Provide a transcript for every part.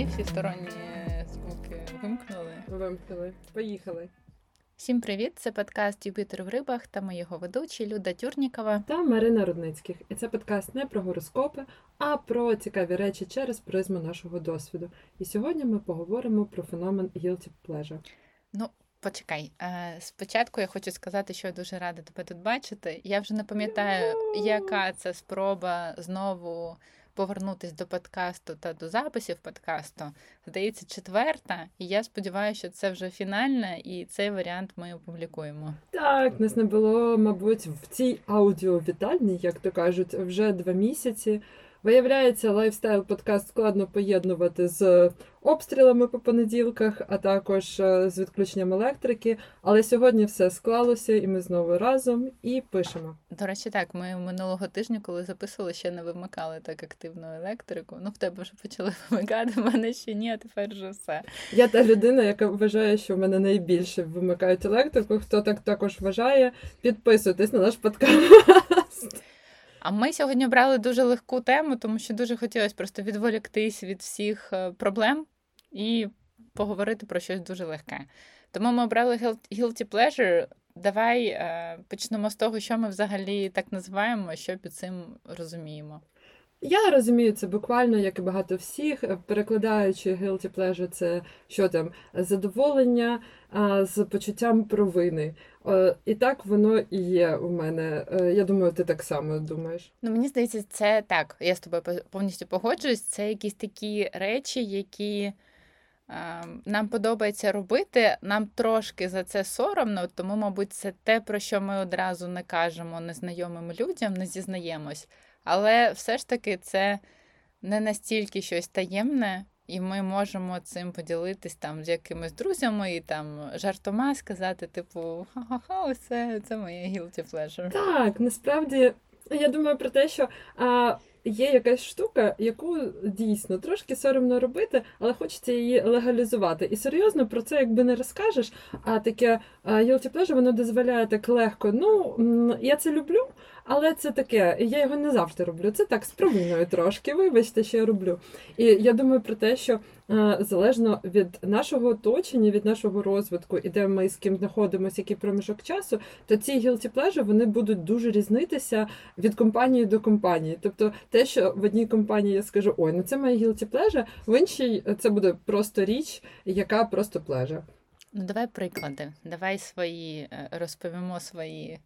всі всі сторонні звуки вимкнули. Вимкнули. Поїхали. Всім привіт! Це подкаст Юпітер в рибах та ми його ведучі Люда Тюрнікова та Марина Рудницьких. І це подкаст не про гороскопи, а про цікаві речі через призму нашого досвіду. І сьогодні ми поговоримо про феномен guilty pleasure. Ну, почекай. Е, спочатку я хочу сказати, що я дуже рада тебе тут бачити. Я вже не пам'ятаю, яка це спроба знову повернутися до подкасту та до записів подкасту. Здається, четверта, і я сподіваюся, що це вже фінальне, і цей варіант ми опублікуємо. Так, нас не було, мабуть, в цій аудіовітальні, як то кажуть, вже два місяці. Виявляється, lifestyle подкаст складно поєднувати з обстрілами по понеділках, а також е, з відключенням електрики. Але сьогодні все склалося, і ми знову разом і пишемо. До речі, так ми минулого тижня, коли записували, ще не вимикали так активну електрику. Ну, в тебе вже почали вимикати, в мене ще ні, а тепер вже все. Я та людина, яка вважає, що в мене найбільше вимикають електрику. Хто так також вважає, підписуйтесь на наш подкаст. А ми сьогодні обрали дуже легку тему, тому що дуже хотілося просто відволіктись від всіх е, проблем і поговорити про щось дуже легке. Тому ми обрали guilty pleasure. Давай е, почнемо з того, що ми взагалі так називаємо, що під цим розуміємо. Я розумію це буквально, як і багато всіх, перекладаючи guilty pleasure, це що там задоволення а, з почуттям провини. Е, і так воно і є у мене. Е, я думаю, ти так само думаєш. Ну мені здається, це так. Я з тобою повністю погоджуюсь. Це якісь такі речі, які. Нам подобається робити, нам трошки за це соромно, тому, мабуть, це те, про що ми одразу не кажемо незнайомим людям, не зізнаємось. Але все ж таки це не настільки щось таємне, і ми можемо цим поділитись там з якимись друзями і там жартома сказати, типу, ха-ха-ха, ось це, це моє guilty pleasure. Так, насправді я думаю про те, що. А є якась штука, яку дійсно трошки соромно робити, але хочеться її легалізувати. І серйозно про це якби не розкажеш. А таке guilty pleasure, воно дозволяє так легко. Ну я це люблю, але це таке, я його не завжди роблю. Це так з провиною трошки. Вибачте, що я роблю. І я думаю про те, що е, залежно від нашого оточення, від нашого розвитку, і де ми з ким знаходимося, який проміжок часу, то ці guilty pleasure, вони будуть дуже різнитися від компанії до компанії. Тобто, те, що в одній компанії я скажу, ой, ну це моє guilty pleasure, в іншій це буде просто річ, яка просто плежа. Ну, давай приклади. Давай свої е, розповімо свої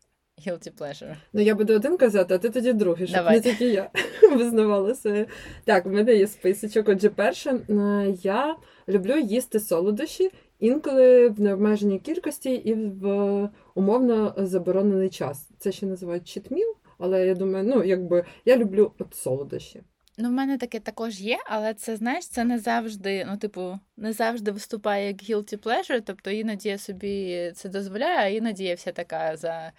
Guilty pleasure. Ну, я буду один казати, а ти тоді другий, щоб Давай. не тільки я визнавалася. Так, в мене є списочок. Отже, перше, е, я люблю їсти солодощі інколи в необмеженій кількості і в умовно заборонений час. Це ще називають читміл, але я думаю, ну якби я люблю от солодощі. Ну, в мене таке також є, але це знаєш, це не завжди, ну, типу, не завжди виступає як guilty pleasure, тобто іноді я собі це дозволяю, а іноді я вся така за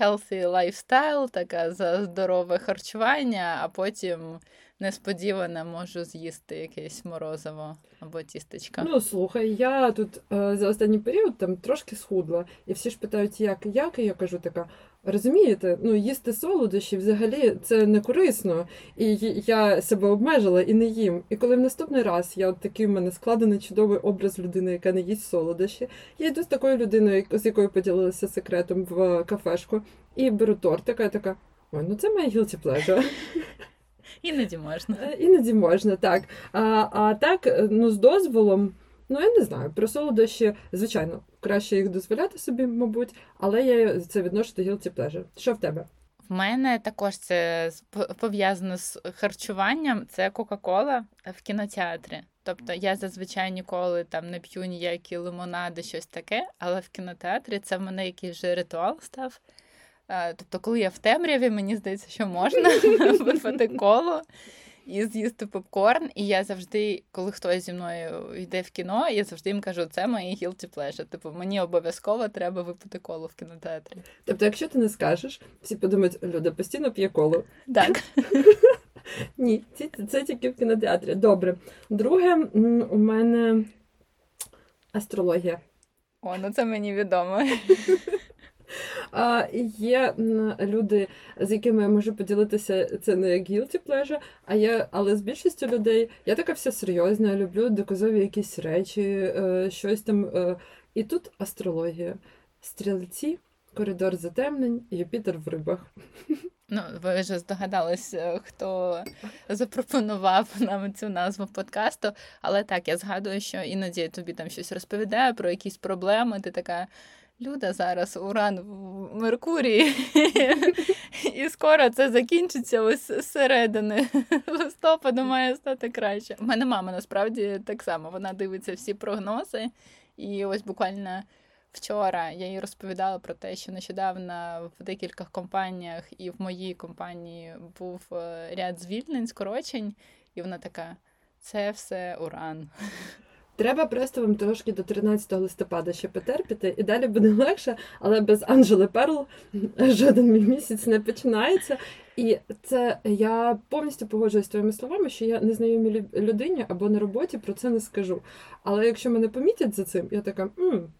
healthy lifestyle, така за здорове харчування, а потім несподівано можу з'їсти якесь морозиво або тістечка. Ну слухай, я тут е, за останній період там трошки схудла, і всі ж питають, як, як, і я кажу така. Розумієте, ну їсти солодощі взагалі це не корисно. І я себе обмежила і не їм. І коли в наступний раз я от такий в мене складений чудовий образ людини, яка не їсть солодощі, я йду з такою людиною, з якою поділилася секретом в кафешку, і беру тортика, і така: ой, ну це моя guilty pleasure. Іноді можна. Е, іноді можна, так. А а так, е, ну з дозволом, ну я не знаю, про солодощі, звичайно, краще їх дозволяти собі, мабуть, але я це відношу до guilty pleasure. Що в тебе? В мене також це пов'язано з харчуванням. Це Кока-Кола в кінотеатрі. Тобто я зазвичай ніколи там не п'ю ніякі лимонади, щось таке, але в кінотеатрі це в мене якийсь вже ритуал став. Тобто, коли я в темряві, мені здається, що можна випити коло і з'їсти попкорн. І я завжди, коли хтось зі мною йде в кіно, я завжди їм кажу, це мої guilty pleasure. Типу, мені обов'язково треба випити коло в кінотеатрі. Тобто, якщо ти не скажеш, всі подумають, Люда постійно п'є коло. Так. Ні, це, це тільки в кінотеатрі. Добре. Друге, у мене астрологія. О, ну це мені відомо. Є люди, з якими я можу поділитися, це не guilty pleasure, а є, але з більшістю людей я така вся серйозна, люблю доказові якісь речі, е, щось там. Е, і тут астрологія. Стрілці, коридор затемнень, Юпітер в рибах. Ну, ви вже здогадались, е, хто запропонував нам цю назву подкасту. Але так, я згадую, що іноді тобі там щось розповідає про якісь проблеми. Ти така. Люда зараз уран в Меркурії, і скоро це закінчиться ось зсередини листопаду має стати краще. У мене мама насправді так само вона дивиться всі прогнози, і ось буквально Вчора я їй розповідала про те, що нещодавно в декількох компаніях і в моїй компанії був е, ряд звільнень, скорочень, і вона така: це все уран. Треба просто вам трошки до 13 листопада ще потерпіти, і далі буде легше, але без Анжели Перл жоден мій місяць не починається. І це я повністю погоджуюсь з твоїми словами, що я незнайомій людині або на роботі про це не скажу. Але якщо мене помітять за цим, я така. м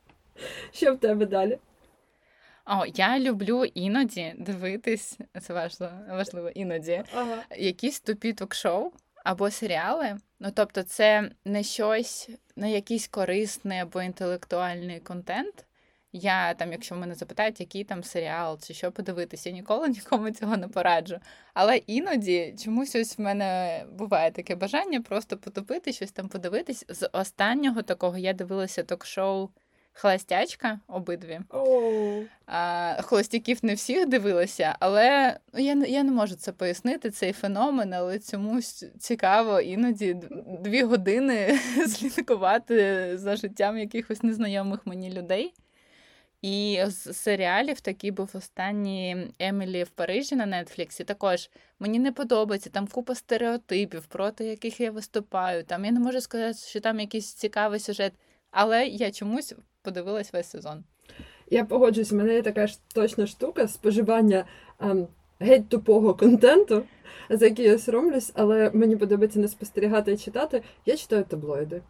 Що в тебе далі? О, я люблю іноді дивитись, це важливо, важливо іноді, ага. якісь тупі ток-шоу або серіали. Ну, тобто, це не щось, не якийсь корисний або інтелектуальний контент, я там, якщо мене запитають, який там серіал чи що подивитися, я ніколи нікому цього не пораджу. Але іноді чомусь ось в мене буває таке бажання просто потопити, щось там подивитись. З останнього такого я дивилася ток-шоу Холостячка обидві. Oh. А, Холостяків не всіх дивилася, але ну, я я не можу це пояснити, цей феномен, але чомусь цікаво іноді дві години слідкувати за життям якихось незнайомих мені людей. І з серіалів такий був останній Емілі в Парижі на Нетфліксі. Також мені не подобається там купа стереотипів, проти яких я виступаю. Там я не можу сказати, що там якийсь цікавий сюжет, але я чомусь подивилась весь сезон. Я погоджуюсь, у мене є така ж точна штука споживання ем, геть тупого контенту, за який я соромлюсь, але мені подобається не спостерігати і читати. Я читаю таблоїди.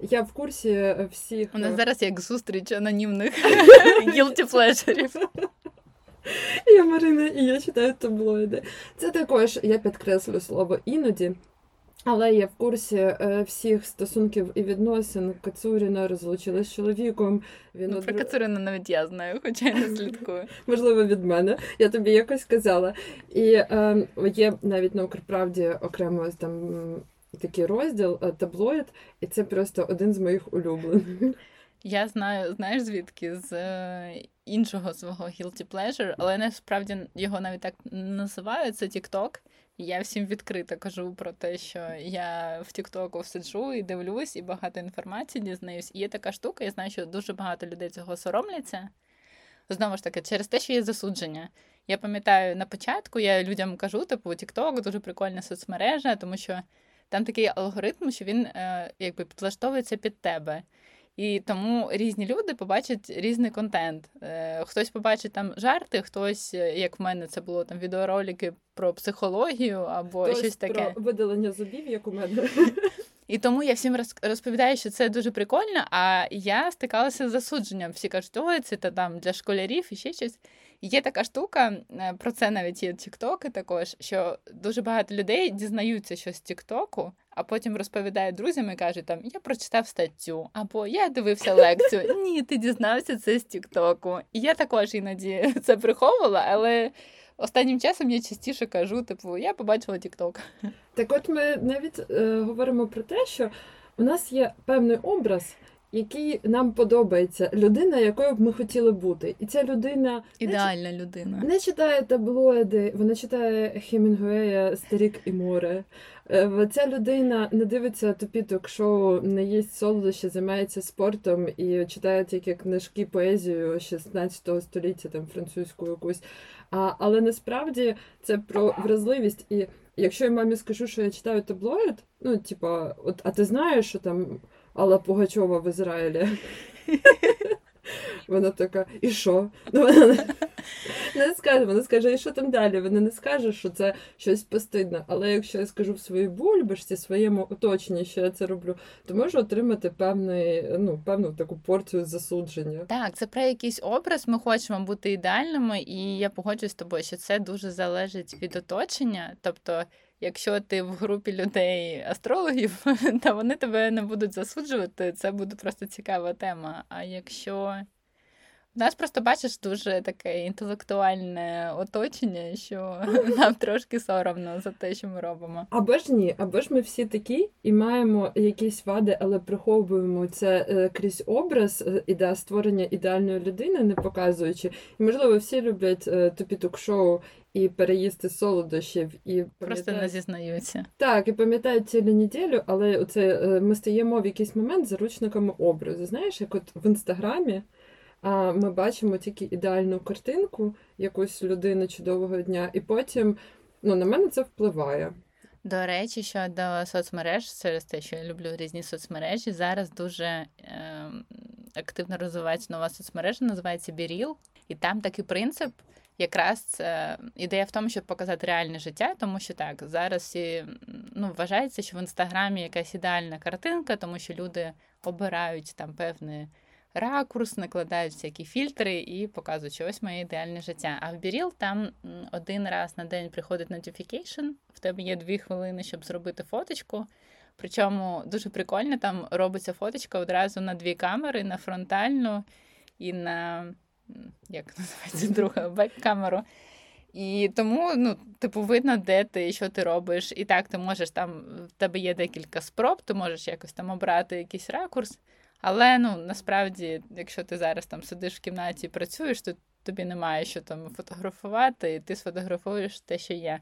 Я в курсі всіх. У нас е, зараз як зустріч анонімних guilty pleasure. Я Марина, і я читаю таблоїди. Це також я підкреслю слово іноді. Але я в курсі е, всіх стосунків і відносин Кацуріна розлучилась з чоловіком. Він ну, Про Кацуріна навіть я знаю, хоча я не слідкую. Можливо, від мене. Я тобі якось казала. І е, є навіть на Укрправді окремо там такий розділ е, таблоїд, і це просто один з моїх улюблених. Я знаю, знаєш звідки з е, іншого свого guilty pleasure, але насправді його навіть так називають, це TikTok. Я всім відкрито кажу про те, що я в Тіктоку сиджу і дивлюсь, і багато інформації дізнаюсь. І є така штука, я знаю, що дуже багато людей цього соромляться. Знову ж таки, через те, що є засудження. Я пам'ятаю, на початку я людям кажу, типу, TikTok дуже прикольна соцмережа, тому що там такий алгоритм, що він е, якби підлаштовується під тебе. І тому різні люди побачать різний контент. Е, хтось побачить там жарти, хтось, е, як в мене, це було там відеоролики про психологію або хтось щось таке. Про видалення зубів, як у мене. І тому я всім розповідаю, що це дуже прикольно. А я стикалася з засудженням. Всі кажуть, ой, це там для школярів і ще щось. Є така штука, е, про це навіть є тіктоки також, що дуже багато людей дізнаються щось з Тіктоку, а потім розповідає друзям і каже, там я прочитав статтю, або я дивився лекцію. Ні, ти дізнався це з Тіктоку. І я також іноді це приховувала, але останнім часом я частіше кажу: типу, я побачила Тікток. Так, от ми навіть е, говоримо про те, що у нас є певний образ який нам подобається, людина, якою б ми хотіли бути. І ця людина ідеальна не, людина. Не читає таблоїди, вона читає Хемінгуея Старік і море. Е, ця людина не дивиться тупі ток-шоу, не їсть солодощі, займається спортом і читає тільки книжки поезію 16 століття, там французьку якусь. А, Але насправді це про вразливість. І якщо я мамі скажу, що я читаю таблоїд, ну типа, от, а ти знаєш, що там. Алла Пугачова в Ізраїлі. Вона така, і що? Ну, вона не, скаже, вона скаже, і що там далі? Вона не скаже, що це щось постидне. Але якщо я скажу в своїй бульбашці, своєму оточенні, що я це роблю, то можу отримати певний, ну, певну таку порцію засудження. Так, це про якийсь образ. Ми хочемо бути ідеальними, і я погоджуюсь з тобою, що це дуже залежить від оточення. Тобто, якщо ти в групі людей астрологів, то вони тебе не будуть засуджувати. Це буде просто цікава тема. А якщо у нас просто бачиш дуже таке інтелектуальне оточення, що нам трошки соромно за те, що ми робимо. Або ж ні, або ж ми всі такі і маємо якісь вади, але приховуємо це е, крізь образ е, ідея створення ідеальної людини, не показуючи. І можливо, всі люблять е, тупі ток-шоу і переїсти солодощів, і просто не зізнаються. Так, і пам'ятають цілу неділю, але оце е, ми стаємо в якийсь момент заручниками образу. Знаєш, як от в інстаграмі. А ми бачимо тільки ідеальну картинку якоїсь людини чудового дня, і потім ну, на мене це впливає. До речі, щодо соцмереж, через те, що я люблю різні соцмережі, зараз дуже е, активно розвивається нова соцмережа, називається Біріл, і там такий принцип. Якраз це ідея в тому, щоб показати реальне життя, тому що так зараз всі ну вважається, що в інстаграмі якась ідеальна картинка, тому що люди обирають там певне ракурс, накладають всякі фільтри і показують, що ось моє ідеальне життя. А в Біріл там один раз на день приходить notification, в тебе є дві хвилини, щоб зробити фоточку. Причому дуже прикольно, там робиться фоточка одразу на дві камери, на фронтальну і на як називається друга бек-камеру. І тому, ну, типу, видно, де ти що ти робиш. І так, ти можеш там, в тебе є декілька спроб, ти можеш якось там обрати якийсь ракурс. Але ну насправді, якщо ти зараз там сидиш в кімнаті і працюєш, то тобі немає що там фотографувати, і ти сфотографуєш те, що є.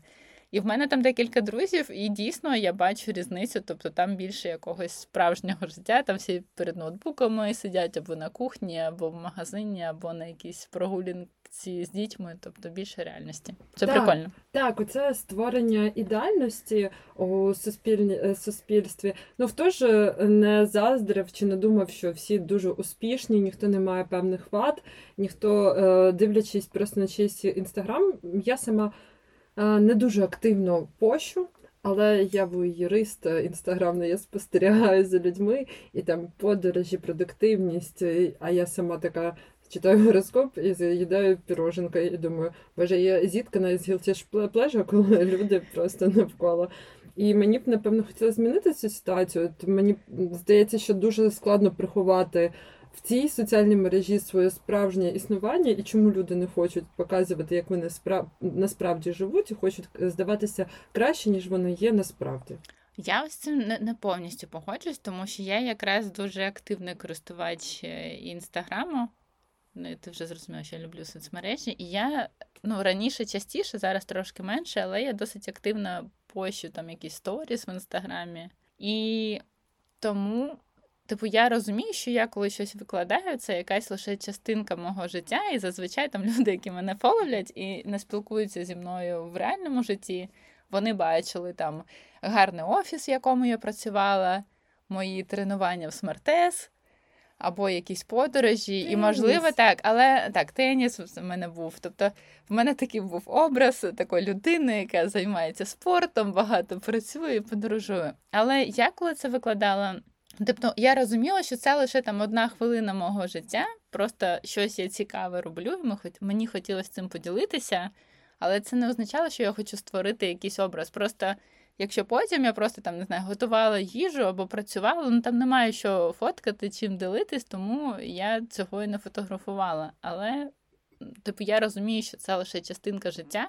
І в мене там декілька друзів, і дійсно я бачу різницю, тобто там більше якогось справжнього життя, там всі перед ноутбуками сидять або на кухні, або в магазині, або на якійсь прогулянці з дітьми, тобто більше реальності. Це так, прикольно. Так, оце створення ідеальності у суспільні, е, суспільстві. Ну хто ж не заздрив чи не думав, що всі дуже успішні, ніхто не має певних вад, ніхто, е, дивлячись просто на чийсь інстаграм, я сама. Не дуже активно пощу, але я був юрист інстаграмний, я спостерігаю за людьми і там подорожі, продуктивність. А я сама така читаю гороскоп і заїдаю піроженка, і думаю, боже, я зіткана з гілці плежа, коли люди просто навколо. І мені б напевно хотілося змінити цю ситуацію. Мені здається, що дуже складно приховати в цій соціальній мережі своє справжнє існування і чому люди не хочуть показувати, як вони справ... насправді живуть, і хочуть здаватися краще, ніж вони є насправді. Я ось цим не, повністю погоджуюсь, тому що я якраз дуже активний користувач е, інстаграму. Ну, ти вже зрозуміла, що я люблю соцмережі. І я ну, раніше частіше, зараз трошки менше, але я досить активно пощу там якісь сторіс в інстаграмі. І тому Типу, я розумію, що я коли щось викладаю, це якась лише частинка мого життя, і зазвичай там люди, які мене фоловлять і не спілкуються зі мною в реальному житті, вони бачили там гарний офіс, в якому я працювала, мої тренування в смертес. Або якісь подорожі, теніс. і можливо так, але так, теніс в мене був. Тобто в мене такий був образ такої людини, яка займається спортом, багато працює, подорожує. Але я коли це викладала Тобто я розуміла, що це лише там одна хвилина мого життя, просто щось я цікаве роблю, і мені хотілося цим поділитися, але це не означало, що я хочу створити якийсь образ. Просто якщо потім я просто там не знаю, готувала їжу або працювала, ну там немає що фоткати, чим ділитись, тому я цього і не фотографувала. Але, типу, я розумію, що це лише частинка життя.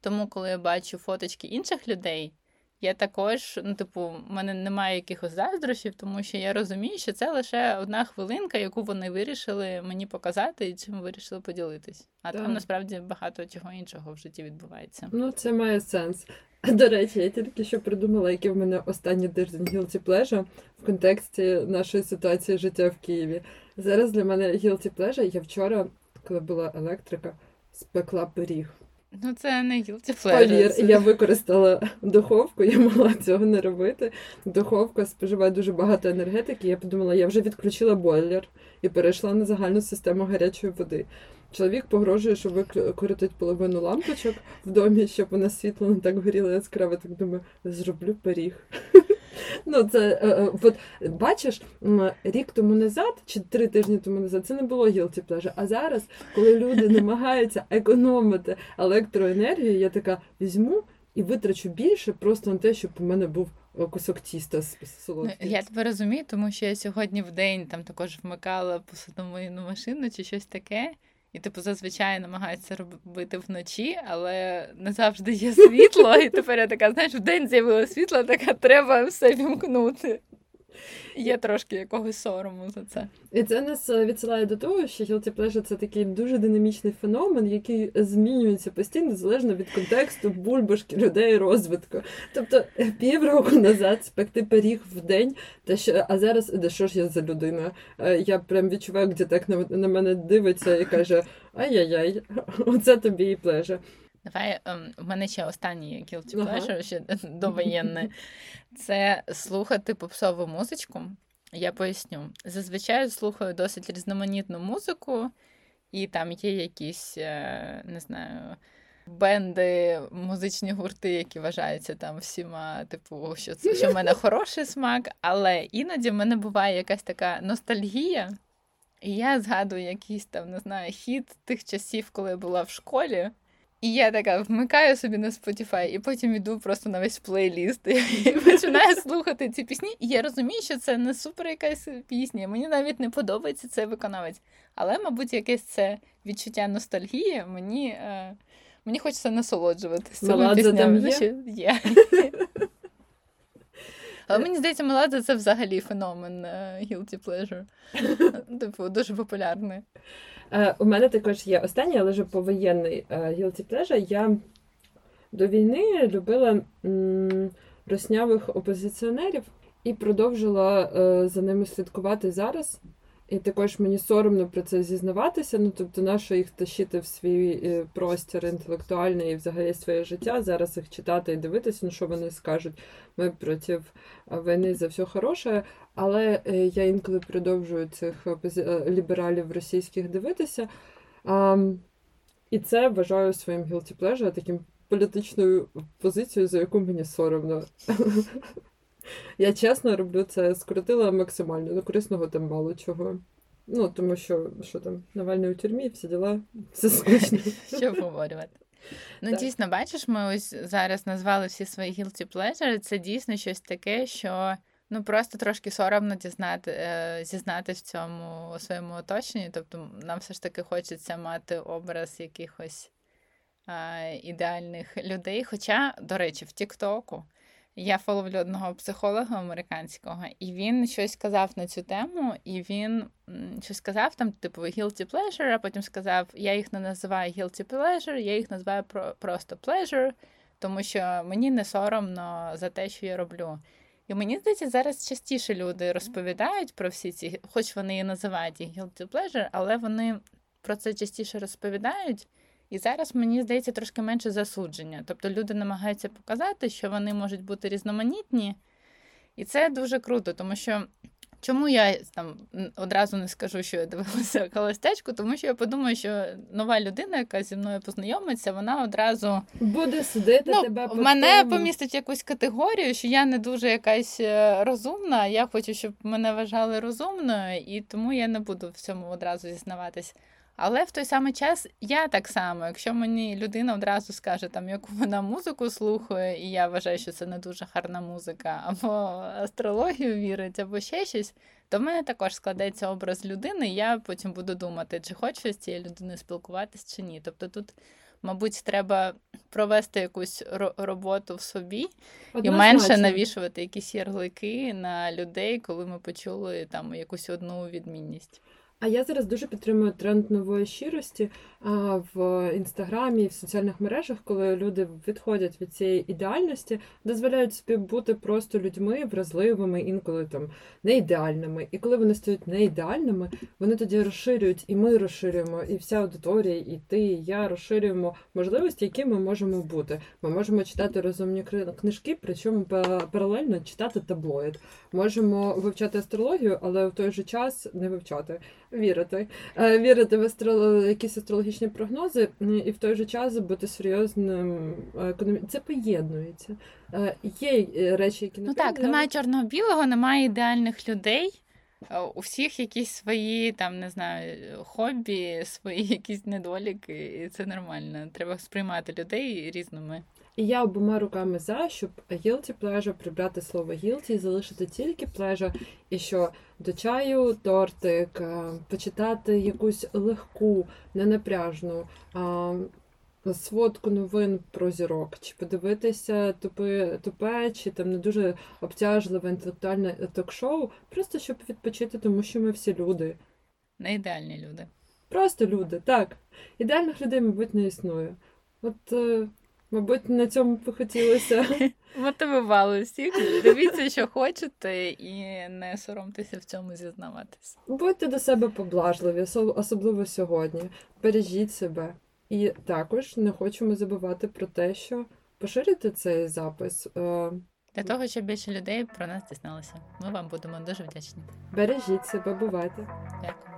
Тому, коли я бачу фоточки інших людей, я також, ну, типу, в мене немає якихось заздрощів, тому що я розумію, що це лише одна хвилинка, яку вони вирішили мені показати і чим вирішили поділитись. А так. там насправді багато чого іншого в житті відбувається. Ну, це має сенс. До речі, я тільки що придумала, який в мене останній тиждень Guilty Pleasure в контексті нашої ситуації життя в Києві. Зараз для мене Guilty Pleasure, Я вчора, коли була електрика, спекла пиріг. Ну, це не guilty Повір, я використала духовку, я могла цього не робити. Духовка споживає дуже багато енергетики. Я подумала, я вже відключила бойлер і перейшла на загальну систему гарячої води. Чоловік погрожує, що викоротить половину лампочок в домі, щоб у нас світло не так горіло яскраво. Так думаю, зроблю пиріг. Ну, це е, е, от бачиш, рік тому назад чи три тижні тому назад це не було guilty pleasure. А зараз, коли люди намагаються економити електроенергію, я така візьму і витрачу більше просто на те, щоб у мене був е, кусок тіста з солодким. Ну, я тебе розумію, тому що я сьогодні в день там також вмикала посудомийну машину чи щось таке. І, типу, зазвичай намагаються робити вночі, але не завжди є світло. І тепер я така, знаєш, в день з'явилося світло, така треба все вімкнути. Є трошки якогось сорому за це. І це нас е, відсилає до того, що guilty pleasure – це такий дуже динамічний феномен, який змінюється постійно залежно від контексту, бульбашки, людей, розвитку. Тобто е, півроку назад спекти пиріг в день, та що, а зараз де що ж я за людина? Е, я прям відчуваю, як дітек на, на мене дивиться і каже: Ай-яй-яй, оце тобі і плеже. Давай у ем, мене ще останній guilty pleasure, ага. ще довоєнне. Це слухати попсову музичку. Я поясню. Зазвичай слухаю досить різноманітну музику, і там є якісь, е, не знаю, бенди, музичні гурти, які вважаються там всіма, типу, що це що в мене хороший смак, але іноді в мене буває якась така ностальгія. І я згадую якийсь там, не знаю, хіт тих часів, коли я була в школі. І я така вмикаю собі на Spotify, і потім іду просто на весь плейліст і починаю слухати ці пісні. І я розумію, що це не супер якась пісня. Мені навіть не подобається цей виконавець. Але, мабуть, якесь це відчуття ностальгії. Мені е, мені хочеться насолоджуватися цими піснями. Є? Але мені здається, Меладзе це взагалі феномен uh, guilty pleasure. Типу, дуже популярний. Uh, у мене також є останній, але вже повоєнний uh, guilty pleasure. Я до війни любила роснявих опозиціонерів і продовжила за ними слідкувати зараз. І також мені соромно про це зізнаватися. Ну тобто, нащо їх тащити в свій е, простір інтелектуальний і взагалі своє життя, зараз їх читати і дивитися, ну що вони скажуть. Ми проти війни за все хороше. Але е, я інколи продовжую цих е, лібералів російських дивитися. І це вважаю своїм guilty pleasure, таким політичною позицією, за яку мені соромно. Я чесно роблю це, скоротила максимально, до корисного там мало чого. Ну, тому що що там, Навальний у тюрмі, всі діла, все скучно. Що обговорювати? Ну, так. дійсно, бачиш, ми ось зараз назвали всі свої guilty pleasure. Це дійсно щось таке, що ну просто трошки соромно дізнати, е, в цьому своєму оточенні. Тобто, нам все ж таки хочеться мати образ якихось а, ідеальних людей. Хоча, до речі, в Тіктоку. Я фоловлю одного психолога американського, і він щось сказав на цю тему, і він щось сказав там, типу, guilty pleasure, а потім сказав: я їх не називаю guilty pleasure, я їх називаю про просто pleasure, тому що мені не соромно за те, що я роблю. І мені здається, зараз частіше люди розповідають про всі ці, хоч вони і називають їх guilty pleasure, але вони про це частіше розповідають. І зараз мені здається трошки менше засудження. Тобто люди намагаються показати, що вони можуть бути різноманітні, і це дуже круто, тому що. Чому я там одразу не скажу, що я дивилася холостячку, тому що я подумаю, що нова людина, яка зі мною познайомиться, вона одразу буде судити ну, тебе. В мене помістить якусь категорію, що я не дуже якась е, розумна. Я хочу, щоб мене вважали розумною, і тому я не буду в цьому одразу зізнаватись. Але в той самий час я так само, якщо мені людина одразу скаже, там яку вона музику слухає, і я вважаю, що це не дуже гарна музика, або астрологію вірить, або ще щось, то в мене також складеться образ людини, і я потім буду думати, чи хочу з цією людиною спілкуватися чи ні. Тобто тут. Мабуть, треба провести якусь роботу в собі Однозначно. і менше навішувати якісь ярлики на людей, коли ми почули там якусь одну відмінність. А я зараз дуже підтримую тренд нової щирості в інстаграмі, в соціальних мережах, коли люди відходять від цієї ідеальності, дозволяють собі бути просто людьми вразливими, інколи там не ідеальними. І коли вони стають не ідеальними, вони тоді розширюють, і ми розширюємо, і вся аудиторія, і ти, і я розширюємо можливості, які ми можемо бути. Ми можемо читати розумні книжки, причому па- паралельно читати таблоїд. Можемо вивчати астрологію, але в той же час не вивчати, вірити. Е, Вірити в астроло... якісь астрологічні прогнози, і в той же час бути серйозним економі... Це поєднується. Е, Є е, речі, які Ну так, немає чорного білого, немає ідеальних людей. Е, У всіх якісь свої там не знаю хобі, свої якісь недоліки, і це нормально. Треба сприймати людей різними. І я обома руками за, щоб guilty pleasure прибрати слово guilty і залишити тільки pleasure, і що до чаю тортик, е, почитати якусь легку, ненапряжну сводку новин про зірок, чи подивитися тупе, тупе, чи там не дуже обтяжливе інтелектуальне ток-шоу, просто щоб відпочити, тому що ми всі люди. Не ідеальні люди. Просто люди, так. Ідеальних людей, мабуть, не існує. От, е, мабуть, на цьому б хотілося. Мотивували всіх. Дивіться, що хочете, і не соромтеся в цьому зізнаватися. Будьте до себе поблажливі, особливо сьогодні. Бережіть себе. І також не хочемо забувати про те, що поширити цей запис. Е, Для того, щоб більше людей про нас дізналося. Ми вам будемо дуже вдячні. Бережіть себе, бувайте. Дякую.